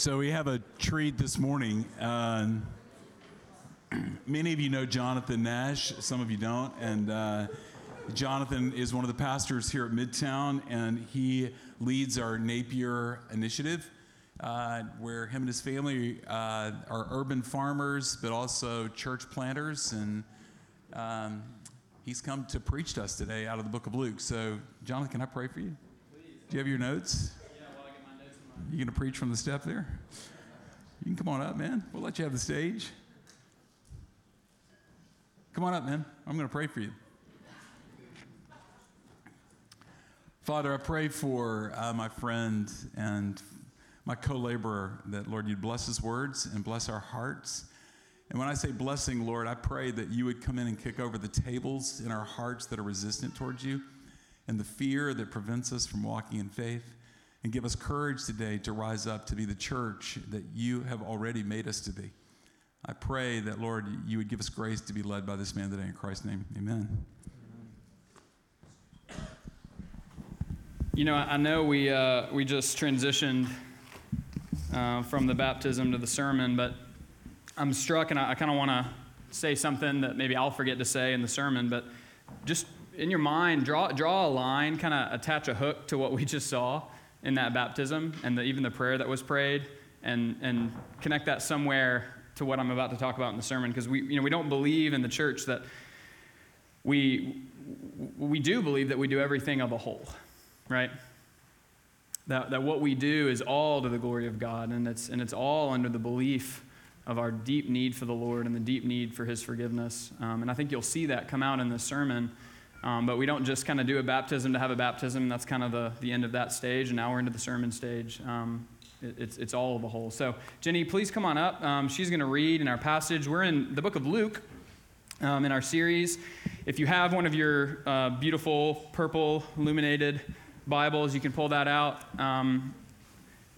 So we have a treat this morning. Um, many of you know Jonathan Nash, some of you don't. And uh, Jonathan is one of the pastors here at Midtown, and he leads our Napier initiative, uh, where him and his family uh, are urban farmers, but also church planters. And um, he's come to preach to us today out of the book of Luke. So, Jonathan, can I pray for you? Do you have your notes? You going to preach from the step there? You can come on up, man. We'll let you have the stage. Come on up, man. I'm going to pray for you. Father, I pray for uh, my friend and my co laborer that, Lord, you'd bless his words and bless our hearts. And when I say blessing, Lord, I pray that you would come in and kick over the tables in our hearts that are resistant towards you and the fear that prevents us from walking in faith and give us courage today to rise up to be the church that you have already made us to be. I pray that, Lord, you would give us grace to be led by this man today. In Christ's name, amen. You know, I know we, uh, we just transitioned uh, from the baptism to the sermon, but I'm struck and I, I kind of want to say something that maybe I'll forget to say in the sermon, but just in your mind, draw, draw a line, kind of attach a hook to what we just saw in that baptism and the, even the prayer that was prayed and, and connect that somewhere to what I'm about to talk about in the sermon because we, you know, we don't believe in the church that we, we do believe that we do everything of a whole, right? That, that what we do is all to the glory of God and it's, and it's all under the belief of our deep need for the Lord and the deep need for His forgiveness. Um, and I think you'll see that come out in this sermon. Um, but we don't just kind of do a baptism to have a baptism. That's kind of the, the end of that stage. And now we're into the sermon stage. Um, it, it's, it's all of a whole. So, Jenny, please come on up. Um, she's going to read in our passage. We're in the book of Luke um, in our series. If you have one of your uh, beautiful purple illuminated Bibles, you can pull that out. Um,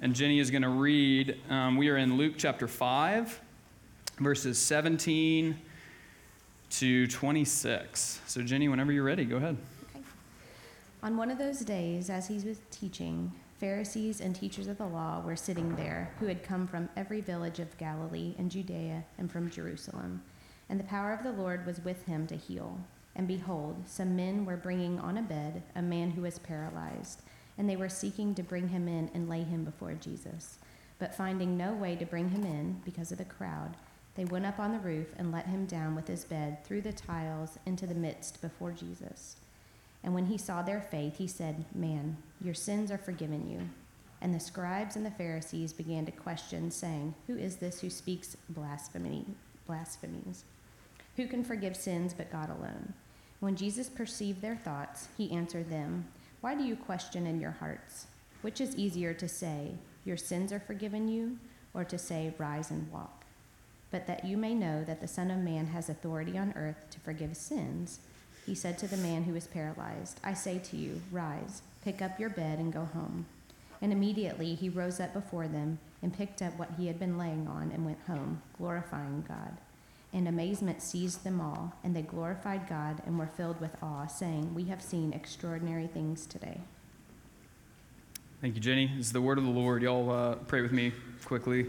and Jenny is going to read. Um, we are in Luke chapter 5, verses 17 to 26. So, Jenny, whenever you're ready, go ahead. Okay. On one of those days, as he was teaching, Pharisees and teachers of the law were sitting there, who had come from every village of Galilee and Judea and from Jerusalem. And the power of the Lord was with him to heal. And behold, some men were bringing on a bed a man who was paralyzed, and they were seeking to bring him in and lay him before Jesus. But finding no way to bring him in because of the crowd, they went up on the roof and let him down with his bed through the tiles into the midst before Jesus. And when he saw their faith, he said, Man, your sins are forgiven you. And the scribes and the Pharisees began to question, saying, Who is this who speaks blasphemy, blasphemies? Who can forgive sins but God alone? When Jesus perceived their thoughts, he answered them, Why do you question in your hearts? Which is easier to say, Your sins are forgiven you, or to say, Rise and walk? But that you may know that the Son of Man has authority on earth to forgive sins, he said to the man who was paralyzed, I say to you, rise, pick up your bed, and go home. And immediately he rose up before them and picked up what he had been laying on and went home, glorifying God. And amazement seized them all, and they glorified God and were filled with awe, saying, We have seen extraordinary things today. Thank you, Jenny. This is the word of the Lord. Y'all uh, pray with me quickly.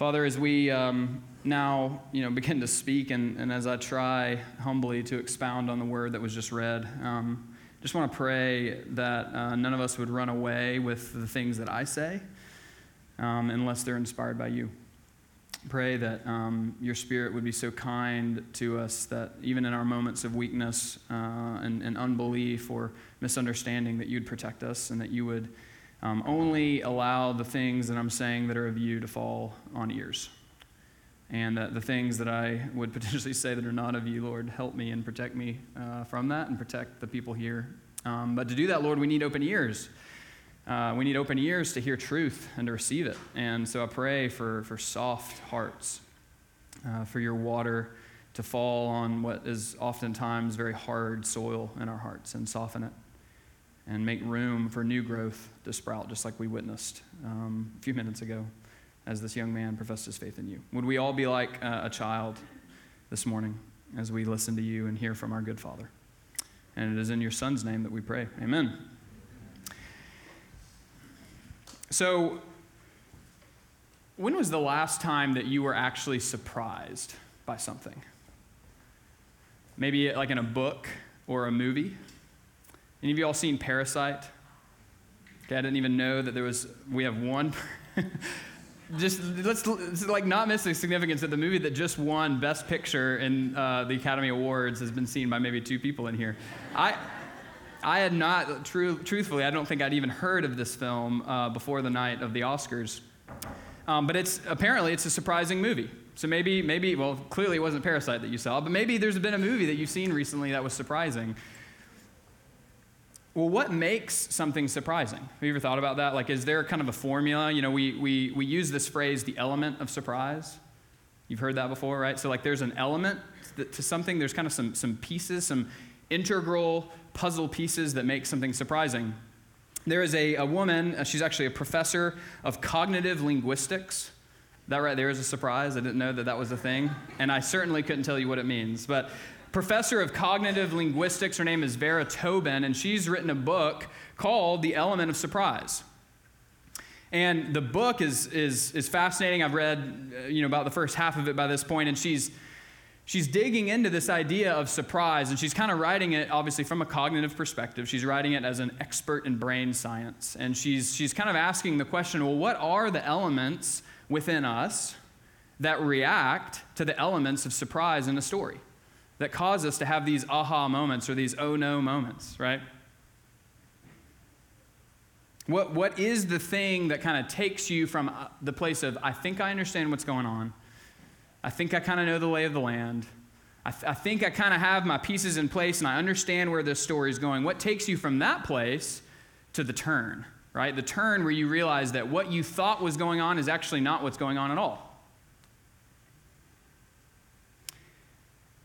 Father, as we um, now you know begin to speak and, and as i try humbly to expound on the word that was just read um, just want to pray that uh, none of us would run away with the things that i say um, unless they're inspired by you. Pray that um, your spirit would be so kind to us that even in our moments of weakness uh, and, and, unbelief or misunderstanding that you'd protect us and that you would um, only allow the things that i'm saying that are of you to fall on ears and the things that I would potentially say that are not of you, Lord, help me and protect me uh, from that and protect the people here. Um, but to do that, Lord, we need open ears. Uh, we need open ears to hear truth and to receive it. And so I pray for, for soft hearts, uh, for your water to fall on what is oftentimes very hard soil in our hearts and soften it and make room for new growth to sprout, just like we witnessed um, a few minutes ago as this young man professed his faith in you. Would we all be like a child this morning as we listen to you and hear from our good Father? And it is in your Son's name that we pray. Amen. So, when was the last time that you were actually surprised by something? Maybe like in a book or a movie? Any of you all seen Parasite? Okay, I didn't even know that there was, we have one. just let's, let's, like not miss the significance that the movie that just won Best Picture in uh, the Academy Awards has been seen by maybe two people in here. I, I had not, true, truthfully, I don't think I'd even heard of this film uh, before the night of the Oscars. Um, but it's apparently it's a surprising movie. So maybe, maybe, well, clearly it wasn't Parasite that you saw, but maybe there's been a movie that you've seen recently that was surprising. Well, what makes something surprising? Have you ever thought about that? Like, is there kind of a formula? You know, we, we, we use this phrase, the element of surprise. You've heard that before, right? So, like, there's an element to something, there's kind of some, some pieces, some integral puzzle pieces that make something surprising. There is a, a woman, uh, she's actually a professor of cognitive linguistics. That right there is a surprise. I didn't know that that was a thing. And I certainly couldn't tell you what it means. But professor of cognitive linguistics, her name is Vera Tobin, and she's written a book called The Element of Surprise. And the book is, is, is fascinating. I've read uh, you know, about the first half of it by this point, and she's she's digging into this idea of surprise, and she's kind of writing it, obviously, from a cognitive perspective. She's writing it as an expert in brain science. And she's, she's kind of asking the question well, what are the elements within us that react to the elements of surprise in a story that cause us to have these aha moments or these oh no moments, right? What, what is the thing that kind of takes you from uh, the place of, I think I understand what's going on, I think I kind of know the lay of the land. I, th- I think I kind of have my pieces in place and I understand where this story is going. What takes you from that place to the turn, right? The turn where you realize that what you thought was going on is actually not what's going on at all.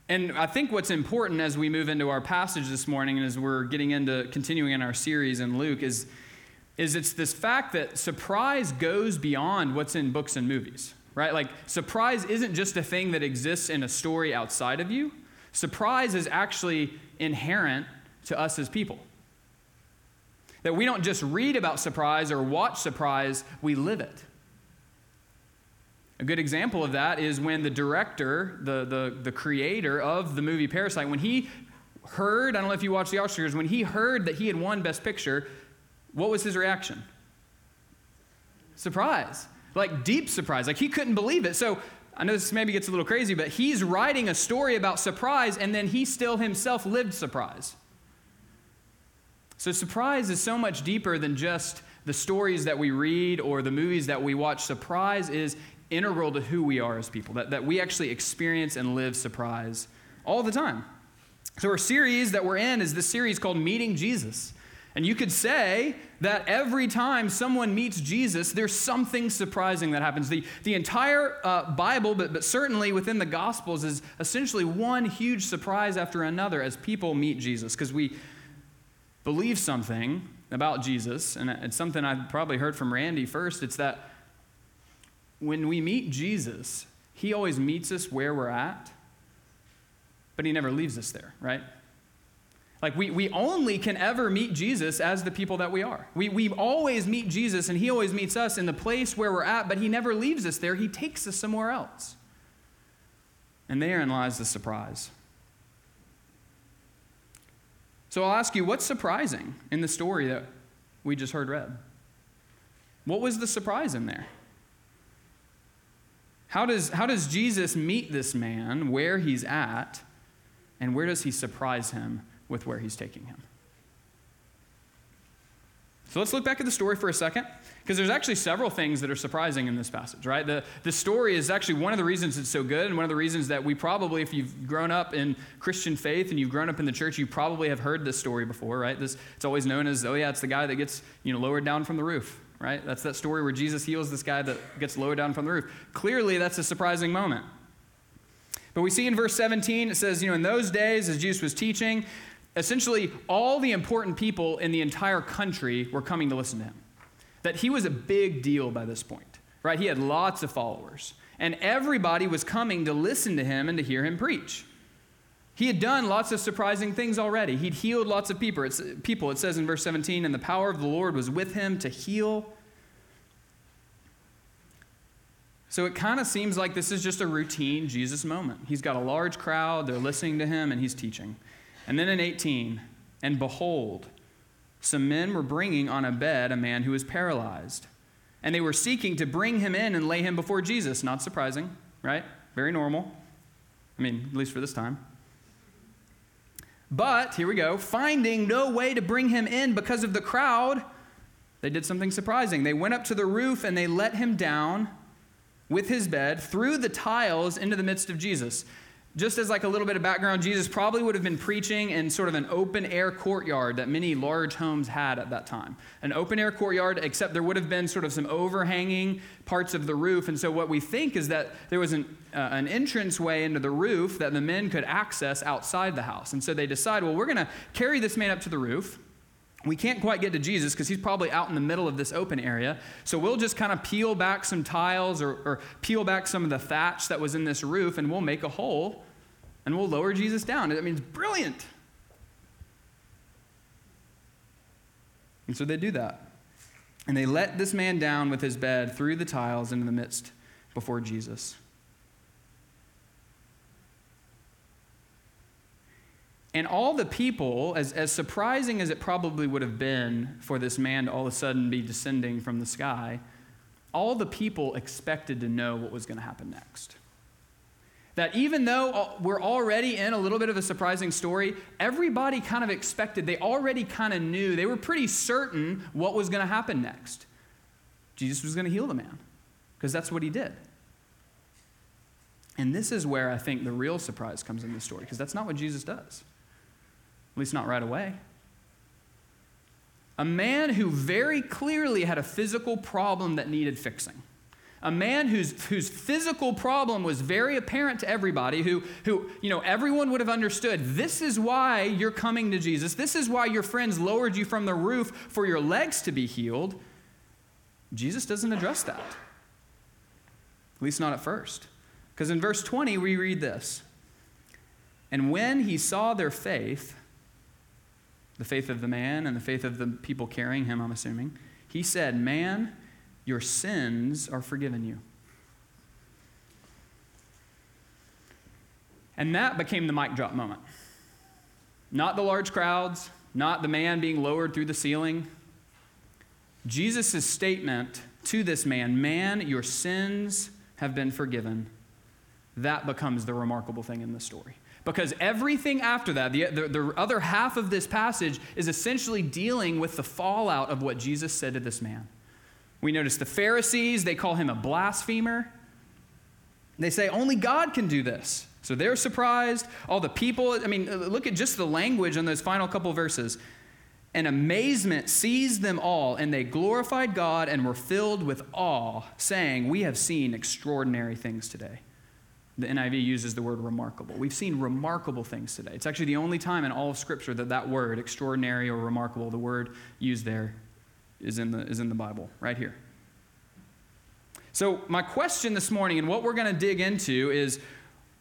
And I think what's important as we move into our passage this morning and as we're getting into continuing in our series in Luke is, is it's this fact that surprise goes beyond what's in books and movies right? Like, surprise isn't just a thing that exists in a story outside of you, surprise is actually inherent to us as people. That we don't just read about surprise or watch surprise, we live it. A good example of that is when the director, the, the, the creator of the movie Parasite, when he heard, I don't know if you watched the Oscars, when he heard that he had won Best Picture, what was his reaction? Surprise like deep surprise. Like he couldn't believe it. So I know this maybe gets a little crazy, but he's writing a story about surprise, and then he still himself lived surprise. So surprise is so much deeper than just the stories that we read or the movies that we watch. Surprise is integral to who we are as people, that, that we actually experience and live surprise all the time. So, our series that we're in is this series called Meeting Jesus. And you could say that every time someone meets Jesus, there's something surprising that happens. The, the entire uh, Bible, but, but certainly within the Gospels, is essentially one huge surprise after another as people meet Jesus. Because we believe something about Jesus, and it's something I've probably heard from Randy first. It's that when we meet Jesus, he always meets us where we're at, but he never leaves us there, right? Like, we, we only can ever meet Jesus as the people that we are. We, we always meet Jesus, and He always meets us in the place where we're at, but He never leaves us there. He takes us somewhere else. And therein lies the surprise. So I'll ask you, what's surprising in the story that we just heard read? What was the surprise in there? How does, how does Jesus meet this man where he's at, and where does he surprise him with where he's taking him. So let's look back at the story for a second, because there's actually several things that are surprising in this passage, right? The, the story is actually one of the reasons it's so good, and one of the reasons that we probably, if you've grown up in Christian faith and you've grown up in the church, you probably have heard this story before, right? This, it's always known as, oh yeah, it's the guy that gets you know, lowered down from the roof, right? That's that story where Jesus heals this guy that gets lowered down from the roof. Clearly, that's a surprising moment. But we see in verse 17, it says, you know, in those days, as Jesus was teaching, essentially all the important people in the entire country were coming to listen to him. That he was a big deal by this point, right? He had lots of followers, and everybody was coming to listen to him and to hear him preach. He had done lots of surprising things already. He'd healed lots of people. It's, people. It says in verse 17, and the power of the Lord was with him to heal. So it kind of seems like this is just a routine Jesus moment. He's got a large crowd, they're listening to him, and he's teaching. And then in 18, and behold, some men were bringing on a bed a man who was paralyzed. And they were seeking to bring him in and lay him before Jesus. Not surprising, right? Very normal. I mean, at least for this time. But, here we go, finding no way to bring him in because of the crowd, they did something surprising. They went up to the roof and they let him down with his bed through the tiles into the midst of Jesus. Just as like a little bit of background, Jesus probably would have been preaching in sort of an open air courtyard that many large homes had at that time. An open air courtyard, except there would have been sort of some overhanging parts of the roof. And so what we think is that there was an, uh, an entrance way into the roof that the men could access outside the house. And so they decide, well, we're going to carry this man up to the roof. We can't quite get to Jesus because he's probably out in the middle of this open area. So we'll just kind of peel back some tiles or, or, peel back some of the thatch that was in this roof and we'll make a hole and we'll lower Jesus down. I mean, it's brilliant. And so they do that. And they let this man down with his bed through the tiles into the midst before Jesus. And all the people, as, as surprising as it probably would have been for this man to all of a sudden be descending from the sky, all the people expected to know what was going to happen next. That even though uh, we're already in a little bit of a surprising story, everybody kind of expected, they already kind of knew, they were pretty certain what was going to happen next. Jesus was going to heal the man, because that's what he did. And this is where I think the real surprise comes in the story, because that's not what Jesus does. At least not right away. A man who very clearly had a physical problem that needed fixing a man whose, whose physical problem was very apparent to everybody, who, who, you know, everyone would have understood this is why you're coming to Jesus. This is why your friends lowered you from the roof for your legs to be healed. Jesus doesn't address that. At least not at first. Because in verse 20, we read this And when he saw their faith, the faith of the man and the faith of the people carrying him, I'm assuming, he said, Man, your sins are forgiven you. And that became the mic drop moment. Not the large crowds, not the man being lowered through the ceiling. Jesus' statement to this man, Man, your sins have been forgiven, that becomes the remarkable thing in the story. Because everything after that, the, the, the, other half of this passage, is essentially dealing with the fallout of what Jesus said to this man. We notice the Pharisees, they call him a blasphemer. They say only God can do this. So they're surprised. All the people, I mean, look at just the language on those final couple verses. And amazement seized them all, and they glorified God and were filled with awe, saying, We have seen extraordinary things today. The NIV uses the word remarkable. We've seen remarkable things today. It's actually the only time in all of Scripture that that word, extraordinary or remarkable, the word used there, is in the, is in the Bible, right here. So, my question this morning, and what we're going to dig into, is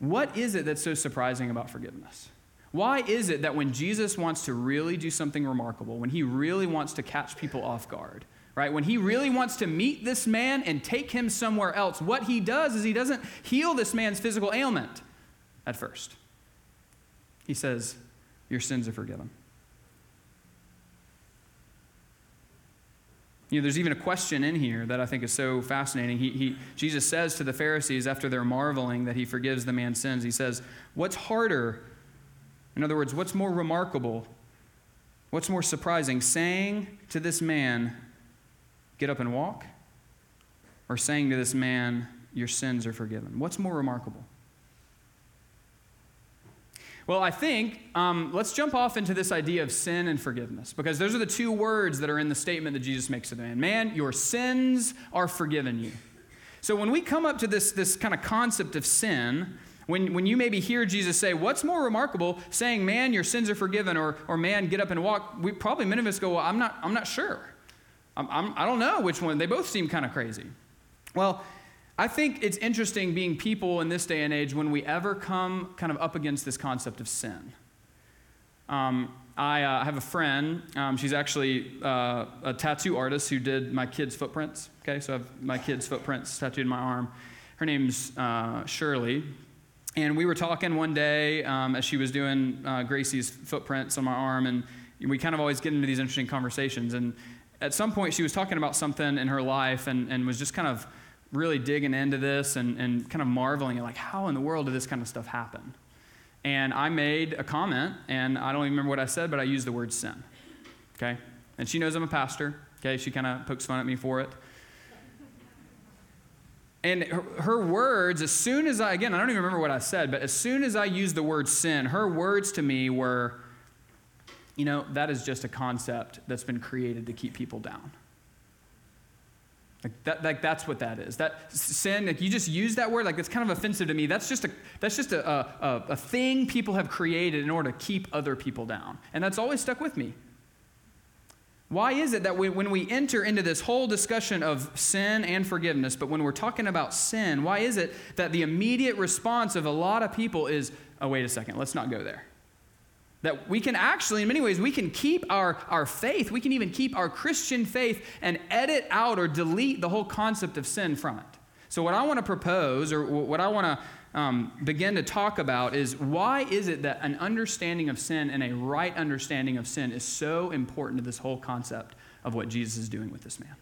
what is it that's so surprising about forgiveness? Why is it that when Jesus wants to really do something remarkable, when he really wants to catch people off guard, right? When he really wants to meet this man and take him somewhere else, what he does is he doesn't heal this man's physical ailment at first. He says, Your sins are forgiven. You know, there's even a question in here that I think is so fascinating. He, he, Jesus says to the Pharisees after they're marveling that he forgives the man's sins, he says, What's harder? In other words, what's more remarkable? What's more surprising? Saying to this man, Get up and walk? Or saying to this man, Your sins are forgiven? What's more remarkable? Well, I think um, let's jump off into this idea of sin and forgiveness because those are the two words that are in the statement that Jesus makes to the man. Man, your sins are forgiven you. So when we come up to this, this kind of concept of sin, when, when you maybe hear Jesus say, What's more remarkable, saying, Man, your sins are forgiven, or, or Man, get up and walk, we probably many of us go, Well, I'm not, I'm not sure. I'm, I'm, I don't know which one. They both seem kind of crazy. Well, I think it's interesting being people in this day and age when we ever come kind of up against this concept of sin. Um, I uh, have a friend. Um, she's actually uh, a tattoo artist who did my kids' footprints. Okay, so I have my kids' footprints tattooed on my arm. Her name's uh, Shirley. And we were talking one day um, as she was doing uh, Gracie's footprints on my arm, and we kind of always get into these interesting conversations. And at some point, she was talking about something in her life and, and was just kind of really digging into this and, and kind of marveling at, like, how in the world did this kind of stuff happen? And I made a comment, and I don't even remember what I said, but I used the word sin. Okay? And she knows I'm a pastor. Okay? She kind of pokes fun at me for it. And her, her, words, as soon as I, again, I don't even remember what I said, but as soon as I used the word sin, her words to me were, you know, that is just a concept that's been created to keep people down. Like, that, like that's what that is. That sin, like you just use that word, like it's kind of offensive to me. That's just a that's just a, a, a thing people have created in order to keep other people down. And that's always stuck with me. Why is it that we, when we enter into this whole discussion of sin and forgiveness, but when we're talking about sin, why is it that the immediate response of a lot of people is, oh, wait a second, let's not go there? That we can actually, in many ways, we can keep our, our faith, we can even keep our Christian faith and edit out or delete the whole concept of sin from it. So, what I want to propose, or what I want to um, begin to talk about is why is it that an understanding of sin and a right understanding of sin is so important to this whole concept of what Jesus is doing with this man?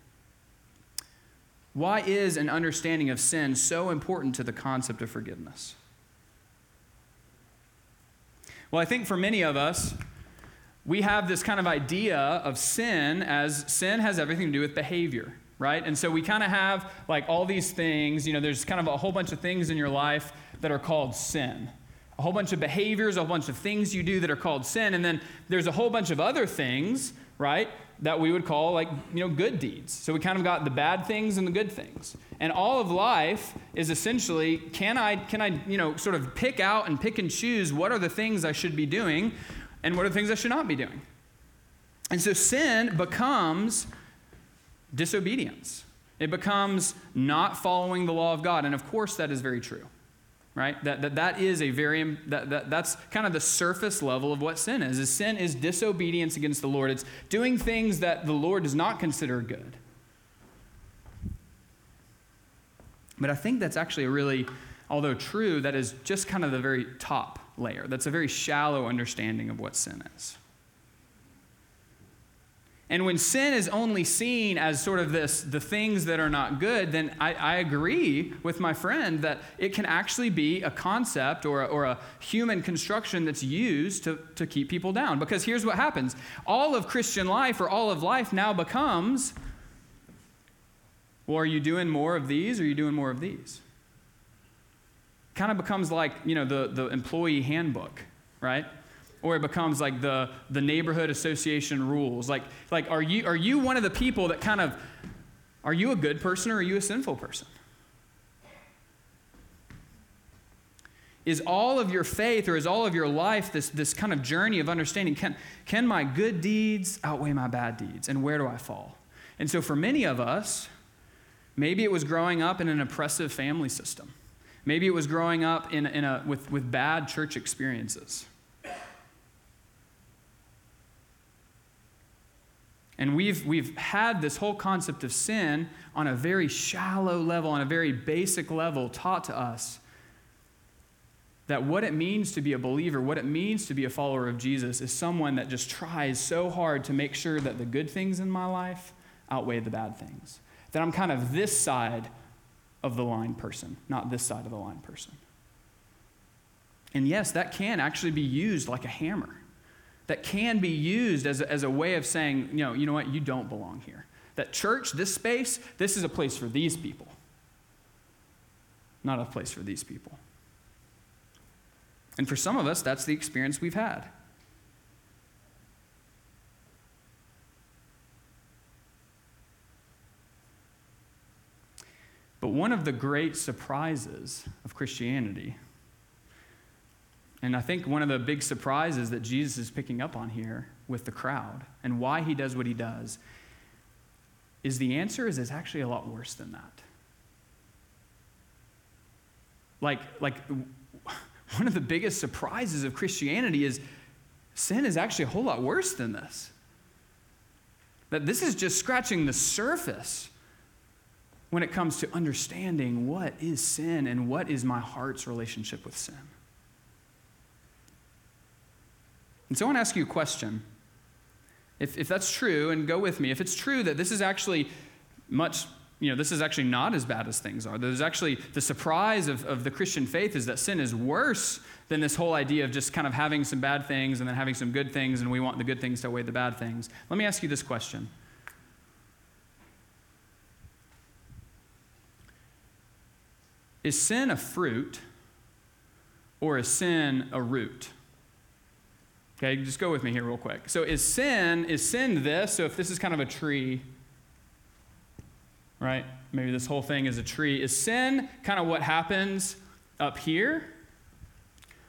Why is an understanding of sin so important to the concept of forgiveness? Well, I think for many of us, we have this kind of idea of sin as sin has everything to do with behavior right? And so we kind of have like all these things, you know, there's kind of a whole bunch of things in your life that are called sin. A whole bunch of behaviors, a whole bunch of things you do that are called sin. And then there's a whole bunch of other things, right, that we would call like, you know, good deeds. So we kind of got the bad things and the good things. And all of life is essentially can I, can I, you know, sort of pick out and pick and choose what are the things I should be doing and what are the things I should not be doing. And so sin becomes disobedience. It becomes not following the law of God. And of course, that is very true, right? That, that, that is a very, that, that, that's kind of the surface level of what sin is. is. Sin is disobedience against the Lord, it's doing things that the Lord does not consider good. But I think that's actually a really, although true, that is just kind of the very top layer. That's a very shallow understanding of what sin is. And when sin is only seen as sort of this, the things that are not good, then I, I agree with my friend that it can actually be a concept or a, or a human construction that's used to, to keep people down. Because here's what happens all of Christian life or all of life now becomes well, are you doing more of these or are you doing more of these? Kind of becomes like, you know, the, the employee handbook, right? Or it becomes like the, the neighborhood association rules. Like, like are, you, are you one of the people that kind of are you a good person or are you a sinful person? Is all of your faith or is all of your life this, this kind of journey of understanding can, can my good deeds outweigh my bad deeds and where do i fall? And so for many of us maybe it was growing up in an oppressive family system. Maybe it was growing up in, in a, with, with bad church experiences And we've, we've had this whole concept of sin on a very shallow level, on a very basic level, taught to us that what it means to be a believer, what it means to be a follower of Jesus, is someone that just tries so hard to make sure that the good things in my life outweigh the bad things. That I'm kind of this side of the line person, not this side of the line person. And yes, that can actually be used like a hammer that can be used as a, as a way of saying, you know, you know what, you don't belong here. That church, this space, this is a place for these people, not a place for these people. And for some of us, that's the experience we've had. But one of the great surprises of Christianity and I think one of the big surprises that Jesus is picking up on here with the crowd and why he does what he does is the answer is it's actually a lot worse than that. Like, like one of the biggest surprises of Christianity is sin is actually a whole lot worse than this. That this is just scratching the surface when it comes to understanding what is sin and what is my heart's relationship with sin. And so I want to ask you a question. If, if that's true, and go with me, if it's true that this is actually much, you know, this is actually not as bad as things are, there's actually the surprise of, of the Christian faith is that sin is worse than this whole idea of just kind of having some bad things and then having some good things, and we want the good things to outweigh the bad things. Let me ask you this question. Is sin a fruit or is sin a root? Okay, just go with me here real quick. So is sin, is sin this? So if this is kind of a tree, right? Maybe this whole thing is a tree. Is sin kind of what happens up here?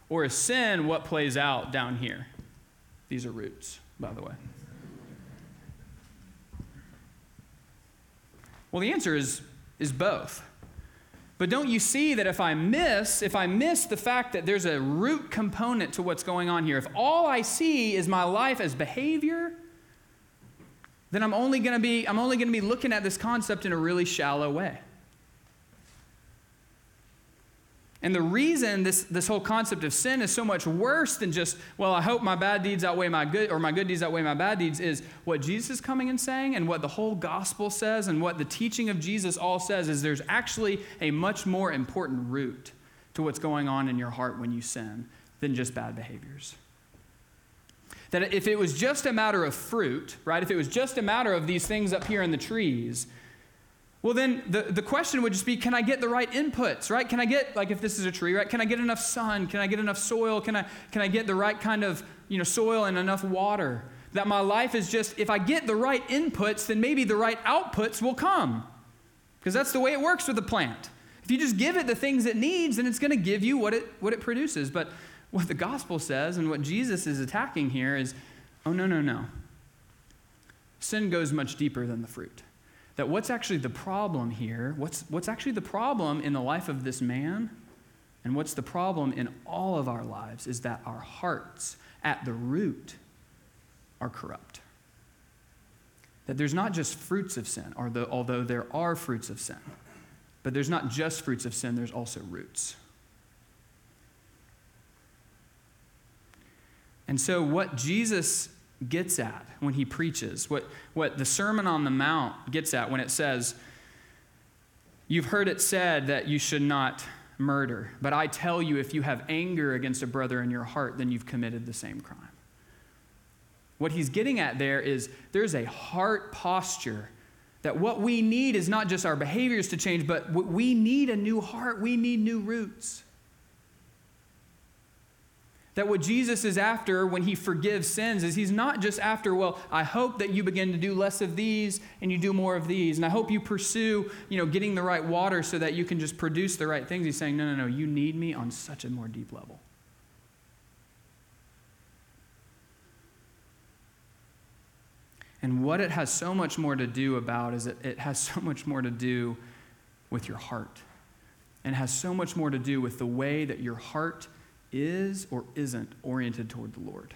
Or is sin what plays out down here? These are roots, by the way. Well, the answer is, is both. But don't you see that if I miss, if I miss the fact that there's a root component to what's going on here, if all I see is my life as behavior, then I'm only going to be I'm only going to be looking at this concept in a really shallow way. And the reason this, this whole concept of sin is so much worse than just, well, I hope my bad deeds outweigh my good, or my good deeds outweigh my bad deeds, is what Jesus is coming and saying, and what the whole gospel says, and what the teaching of Jesus all says, is there's actually a much more important root to what's going on in your heart when you sin than just bad behaviors. That if it was just a matter of fruit, right, if it was just a matter of these things up here in the trees, well, then the, the question would just be can I get the right inputs, right? Can I get, like if this is a tree, right? Can I get enough sun? Can I get enough soil? Can I, can I get the right kind of you know, soil and enough water? That my life is just, if I get the right inputs, then maybe the right outputs will come. Because that's the way it works with a plant. If you just give it the things it needs, then it's going to give you what it, what it produces. But what the gospel says and what Jesus is attacking here is oh, no, no, no. Sin goes much deeper than the fruit that what's actually the problem here, what's, what's actually the problem in the life of this man, and what's the problem in all of our lives is that our hearts at the root are corrupt. That there's not just fruits of sin, although there are fruits of sin, but there's not just fruits of sin, there's also roots. And so, what Jesus gets at when he preaches, what, what the Sermon on the Mount gets at when it says, You've heard it said that you should not murder, but I tell you, if you have anger against a brother in your heart, then you've committed the same crime. What he's getting at there is there's a heart posture that what we need is not just our behaviors to change, but we need a new heart, we need new roots. That what Jesus is after when he forgives sins is he's not just after, well, I hope that you begin to do less of these and you do more of these. And I hope you pursue, you know, getting the right water so that you can just produce the right things. He's saying, no, no, no, you need me on such a more deep level. And what it has so much more to do about is it, it has so much more to do with your heart. And has so much more to do with the way that your heart is or isn't oriented toward the Lord.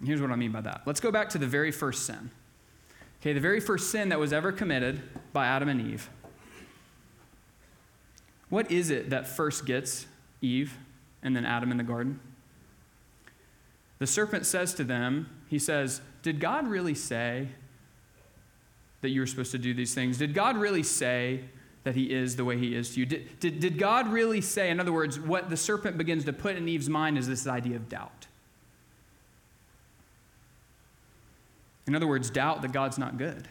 And here's what I mean by that. Let's go back to the very first sin. Okay, the very first sin that was ever committed by Adam and Eve. What is it that first gets Eve and then Adam in the garden? The serpent says to them, He says, Did God really say that you were supposed to do these things? Did God really say that he is the way he is to you? Did, did, did God really say, in other words, what the serpent begins to put in Eve's mind is this idea of doubt? In other words, doubt that God's not good.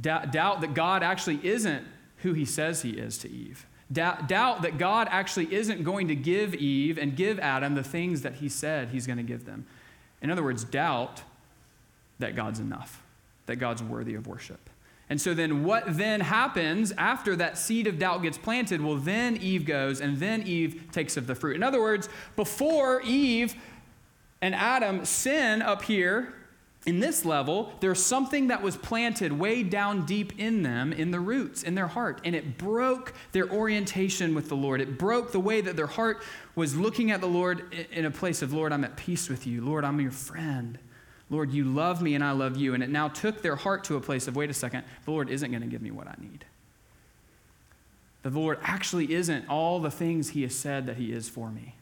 Doubt, doubt that God actually isn't who he says he is to Eve. Doubt, doubt that God actually isn't going to give Eve and give Adam the things that he said he's going to give them. In other words, doubt that God's enough, that God's worthy of worship. And so then what then happens after that seed of doubt gets planted? Well, then Eve goes and then Eve takes of the fruit. In other words, before Eve and Adam sin up here in this level, there's something that was planted way down deep in them, in the roots, in their heart, and it broke their orientation with the Lord. It broke the way that their heart was looking at the Lord in a place of, Lord, I'm at peace with you. Lord, I'm your friend. Lord, you love me and I love you. And it now took their heart to a place of, wait a second, the Lord isn't going to give me what I need. The Lord actually isn't all the things he has said that he is for me.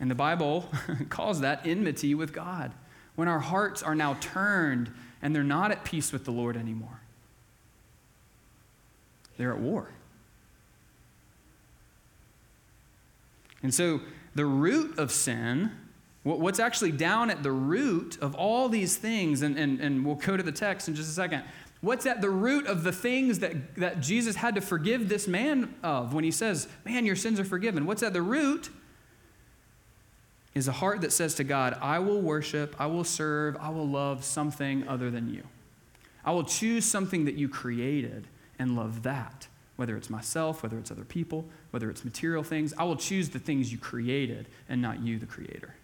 And the Bible calls that enmity with God, when our hearts are now turned and they're not at peace with the Lord anymore. They're at war. And so the root of sin, what's actually down at the root of all these things, and, and, and we'll go to the text in just a second. What's at the root of the things that, that Jesus had to forgive this man of when he says, Man, your sins are forgiven? What's at the root is a heart that says to God, I will worship, I will serve, I will love something other than you. I will choose something that you created and love that whether it's myself, whether it's other people, whether it's material things. I will choose the things you created and not you, the creator.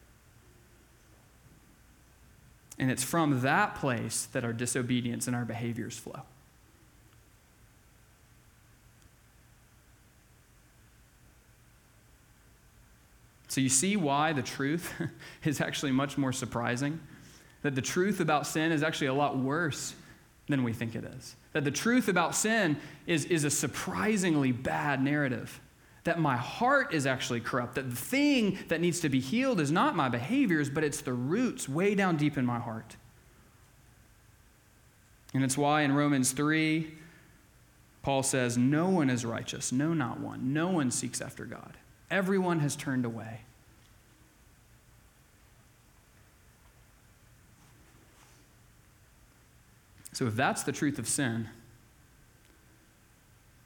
And it's from that place that our disobedience and our behaviors flow. So you see why the truth is actually much more surprising? That the truth about sin is actually a lot worse than we think it is. That the truth about sin is, is a surprisingly bad narrative. That my heart is actually corrupt. That the thing that needs to be healed is not my behaviors, but it's the roots way down deep in my heart. And it's why in Romans 3, Paul says, No one is righteous, no, not one. No one seeks after God. Everyone has turned away. So, if that's the truth of sin,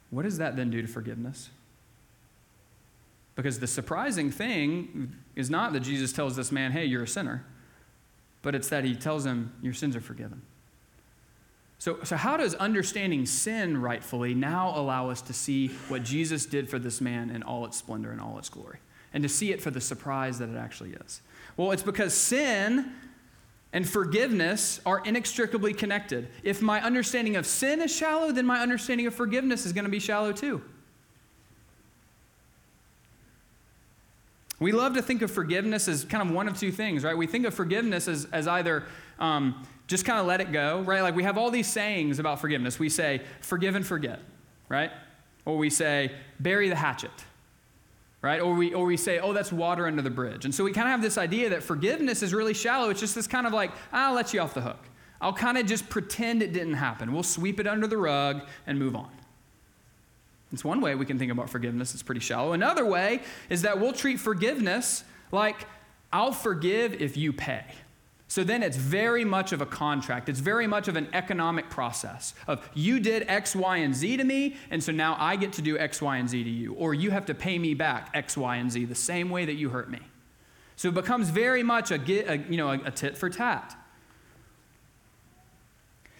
what does that then do to forgiveness? Because the surprising thing is not that Jesus tells this man, hey, you're a sinner, but it's that he tells him, your sins are forgiven. So, so how does understanding sin rightfully now allow us to see what Jesus did for this man in all its splendor and all its glory? And to see it for the surprise that it actually is? Well, it's because sin and forgiveness are inextricably connected. If my understanding of sin is shallow, then my understanding of forgiveness is going to be shallow too. We love to think of forgiveness as kind of one of two things, right? We think of forgiveness as, as either um, just kind of let it go, right? Like we have all these sayings about forgiveness. We say, forgive and forget, right? Or we say, bury the hatchet, right? Or we, or we say, oh, that's water under the bridge. And so we kind of have this idea that forgiveness is really shallow. It's just this kind of like, I'll let you off the hook. I'll kind of just pretend it didn't happen. We'll sweep it under the rug and move on. It's one way we can think about forgiveness. It's pretty shallow. Another way is that we'll treat forgiveness like, I'll forgive if you pay. So then it's very much of a contract. It's very much of an economic process of you did X, Y, and Z to me, and so now I get to do X, Y, and Z to you. Or you have to pay me back X, Y, and Z the same way that you hurt me. So it becomes very much a, a you know, a, a tit for tat.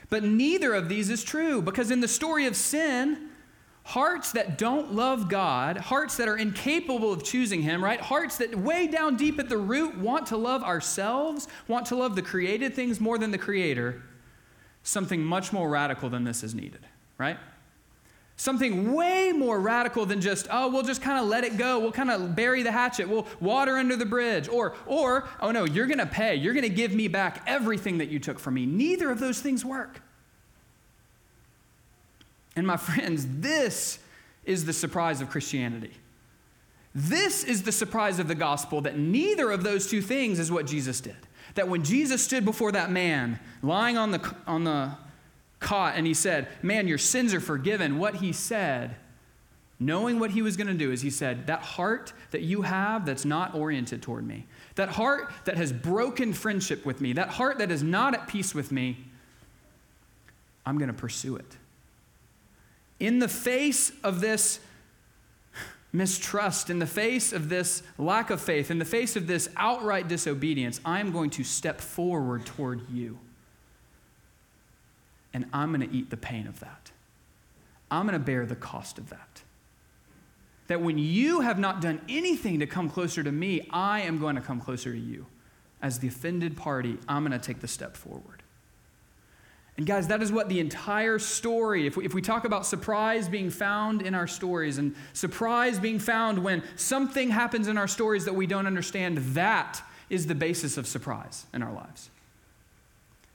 But neither of these is true because in the story of sin, Hearts that don't love God, hearts that are incapable of choosing Him, right? Hearts that way down deep at the root want to love ourselves, want to love the created things more than the Creator. Something much more radical than this is needed, right? Something way more radical than just, oh, we'll just kind of let it go. We'll kind of bury the hatchet. We'll water under the bridge. Or, or, oh no, you're going to pay. You're going to give me back everything that you took from me. Neither of those things work. And my friends, this is the surprise of Christianity. This is the surprise of the gospel that neither of those two things is what Jesus did. That when Jesus stood before that man lying on the, on the cot and he said, Man, your sins are forgiven, what he said, knowing what he was going to do, is he said, That heart that you have that's not oriented toward me, that heart that has broken friendship with me, that heart that is not at peace with me, I'm going to pursue it in the face of this mistrust, in the face of this lack of faith, in the face of this outright disobedience, I'm going to step forward toward you. And I'm going to eat the pain of that. I'm going to bear the cost of that. That when you have not done anything to come closer to me, I am going to come closer to you. As the offended party, I'm going to take the step forward. And guys, that is what the entire story, if we, if we talk about surprise being found in our stories and surprise being found when something happens in our stories that we don't understand, that is the basis of surprise in our lives.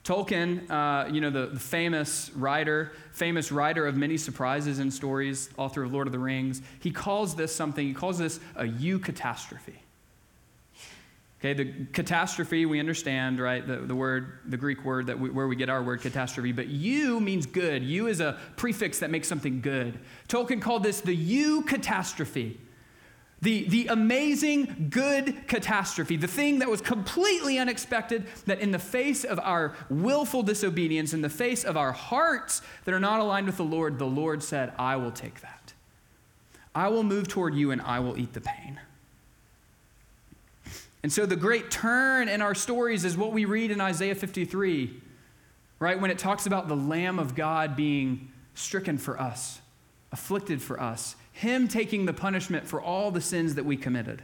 Tolkien, uh, you know, the, the famous writer, famous writer of many surprises and stories, author of Lord of the Rings, he calls this something, he calls this a U eucatastrophe. Okay, the catastrophe, we understand, right? The, the word, the Greek word that we, where we get our word catastrophe, but eu means good. Eu is a prefix that makes something good. Tolkien called this the eucatastrophe. The, the amazing good catastrophe, the thing that was completely unexpected, that in the face of our willful disobedience, in the face of our hearts that are not aligned with the Lord, the Lord said, I will take that. I will move toward you and I will eat the pain. And so the great turn in our stories is what we read in Isaiah 53, right? When it talks about the Lamb of God being stricken for us, afflicted for us, him taking the punishment for all the sins that we committed.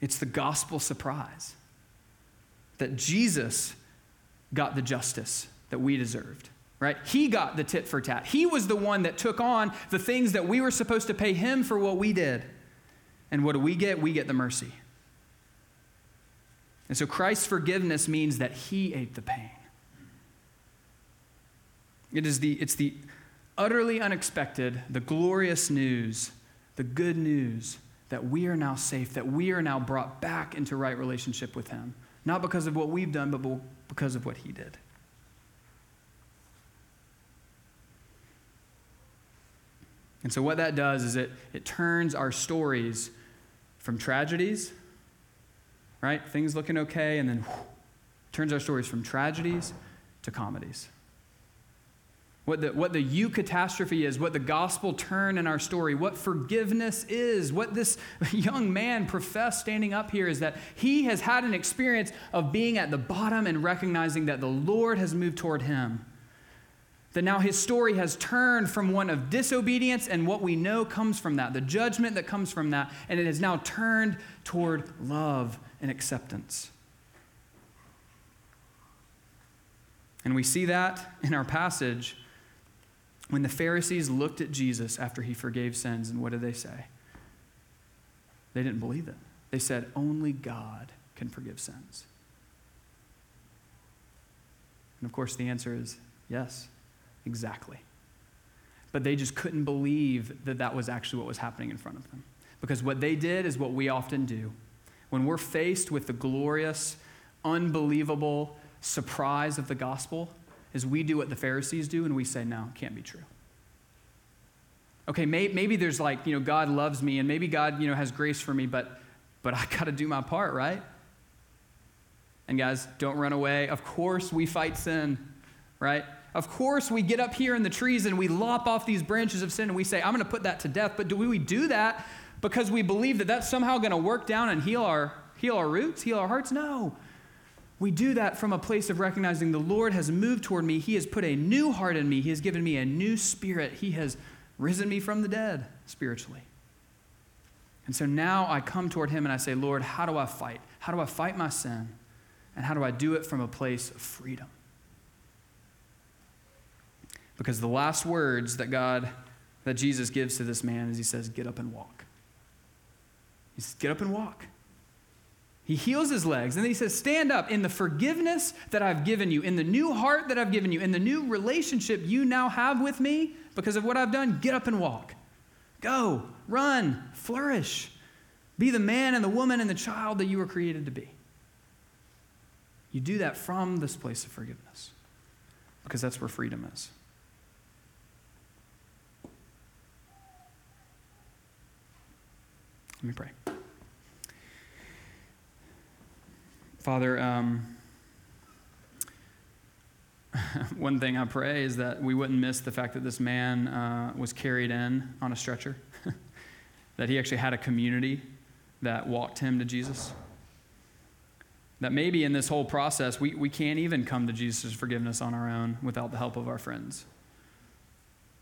It's the gospel surprise that Jesus got the justice that we deserved, right? He got the tit for tat. He was the one that took on the things that we were supposed to pay him for what we did. And what do we get? We get the mercy. And so Christ's forgiveness means that he ate the pain. It is the, it's the utterly unexpected, the glorious news, the good news that we are now safe, that we are now brought back into right relationship with Him. Not because of what we've done, but because of what He did. And so, what that does is it, it turns our stories from tragedies, right? Things looking okay, and then turns our stories from tragedies to comedies. What the, what the eucatastrophe is, what the gospel turn in our story, what forgiveness is, what this young man professed standing up here is that he has had an experience of being at the bottom and recognizing that the Lord has moved toward him. That now his story has turned from one of disobedience and what we know comes from that, the judgment that comes from that, and it has now turned toward love and acceptance. And we see that in our passage when the Pharisees looked at Jesus after he forgave sins, and what did they say? They didn't believe it. They said, Only God can forgive sins. And of course, the answer is yes, exactly. But they just couldn't believe that that was actually what was happening in front of them. Because what they did is what we often do. When we're faced with the glorious, unbelievable surprise of the gospel, is we do what the Pharisees do and we say, no, it can't be true. Okay, may, maybe there's like, you know, God loves me and maybe God, you know, has grace for me, but, but I got to do my part, right? And guys, don't run away. Of course, we fight sin, right? Of course, we get up here in the trees and we lop off these branches of sin and we say, I'm going to put that to death. But do we do that because we believe that that's somehow going to work down and heal our, heal our roots, heal our hearts? No. We do that from a place of recognizing the Lord has moved toward me. He has put a new heart in me. He has given me a new spirit. He has risen me from the dead spiritually. And so now I come toward Him and I say, Lord, how do I fight? How do I fight my sin? And how do I do it from a place of freedom? Because the last words that God, that Jesus gives to this man is He says, Get up and walk. He says, Get up and walk. He heals his legs. And then he says, Stand up in the forgiveness that I've given you, in the new heart that I've given you, in the new relationship you now have with me because of what I've done. Get up and walk. Go, run, flourish. Be the man and the woman and the child that you were created to be. You do that from this place of forgiveness because that's where freedom is. Let me pray. Father, um, one thing I pray is that we wouldn't miss the fact that this man uh, was carried in on a stretcher, that he actually had a community that walked him to Jesus. That maybe in this whole process, we, we can't even come to Jesus' forgiveness on our own without the help of our friends.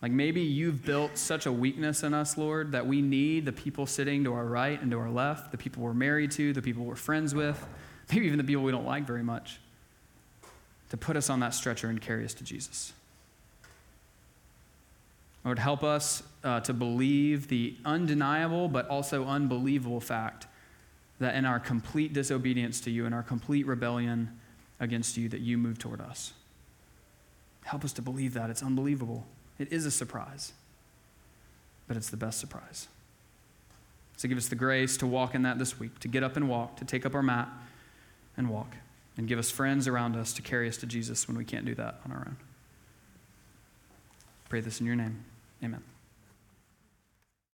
Like maybe you've built such a weakness in us, Lord, that we need the people sitting to our right and to our left, the people we're married to, the people we're friends with maybe even the people we don't like very much, to put us on that stretcher and carry us to Jesus. Lord, help us uh, to believe the undeniable but also unbelievable fact that in our complete disobedience to you, in our complete rebellion against you, that you move toward us. Help us to believe that. It's unbelievable. It is a surprise, but it's the best surprise. So give us the grace to walk in that this week, to get up and walk, to take up our mat and walk, and give us friends around us to carry us to Jesus when we can't do that on our own. Pray this in your name. Amen.